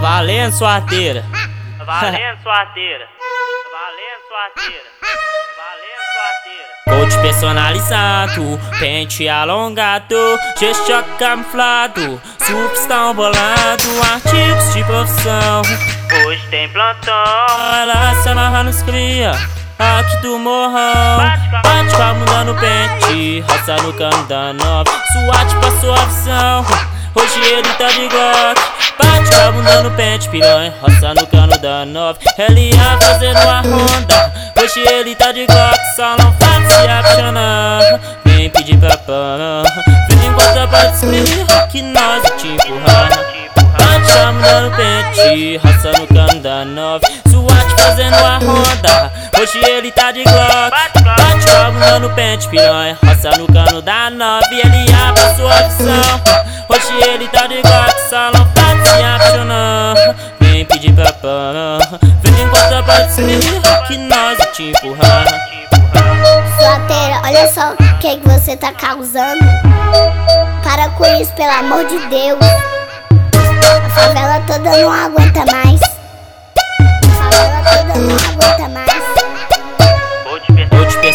Valendo, sorteira. Valendo, sorteira. Valendo, sorteira. Valendo, sorteira. Coach personalizado, pente alongado, gesto camuflado, substão bolado, artigos de profissão. Hoje tem plantão. Ela se amarra nos cria, aqui do morrão. Bate com a bunda no pente, roça no cano da nova. Suate passou a visão, hoje ele tá de glock. Bate com bunda no pente, piranha, roça no cano da nova. LA fazendo a ronda, hoje ele tá de glock. Só não faz se apaixonar, vem pedir pra pão. Vem enquanto pra descrever que nós é te empurrar. Bate com bunda no pente, roça no cano da nova. Suate fazendo a ronda, hoje ele tá de glock. Bate com bunda no pente, piranha, roça no cano da nova. E ele passou a visão, ele tá de. Só não faz se apaixonar, vem pedir pra pão. Vem enquanto pra descrever que nós te empurrar. Sorteira, olha só o que, que você tá causando. Para com isso, pelo amor de Deus. A favela toda não aguenta mais. A favela toda não aguenta mais.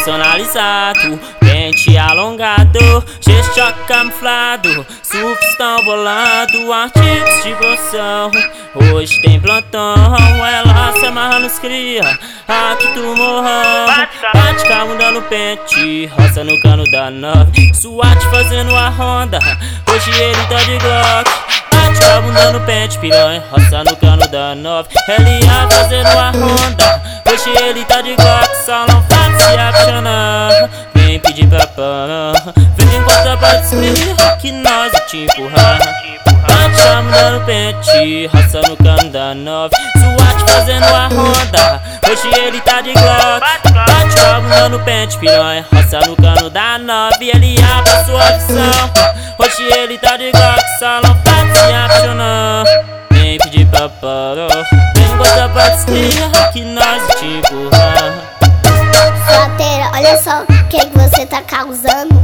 Personalizado, pente alongado, gesto camuflado, surfistão bolado, artigos de profissão. Hoje tem plantão, ela se amarra nos cria, aqui do morrão. Bate com bunda no pente, roça no cano da nove, suate fazendo a ronda, hoje ele tá de glock. Bate bunda no pente, piranha, roça no cano da nove, LA fazendo a ronda, hoje ele tá de glock, só não faz apaixonar. Vem pedir pra pão, vem enquanto pra descrever que nós te empurrar. Bunda no pente, roça no cano da nove, suate fazendo a ronda, hoje ele tá de glock. Bate com a pente, piranha, roça no cano da nove, LA passou a visão, hoje ele tá de glock, só não faz se apaixonar. Vem pedir pra pão, vem enquanto pra descrever que nós te empurrar. Sorteira, olha só o que, que você tá causando.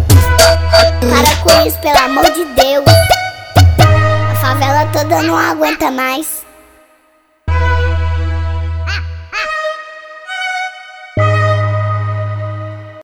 Para com isso, pelo amor de Deus. A favela toda não aguenta mais.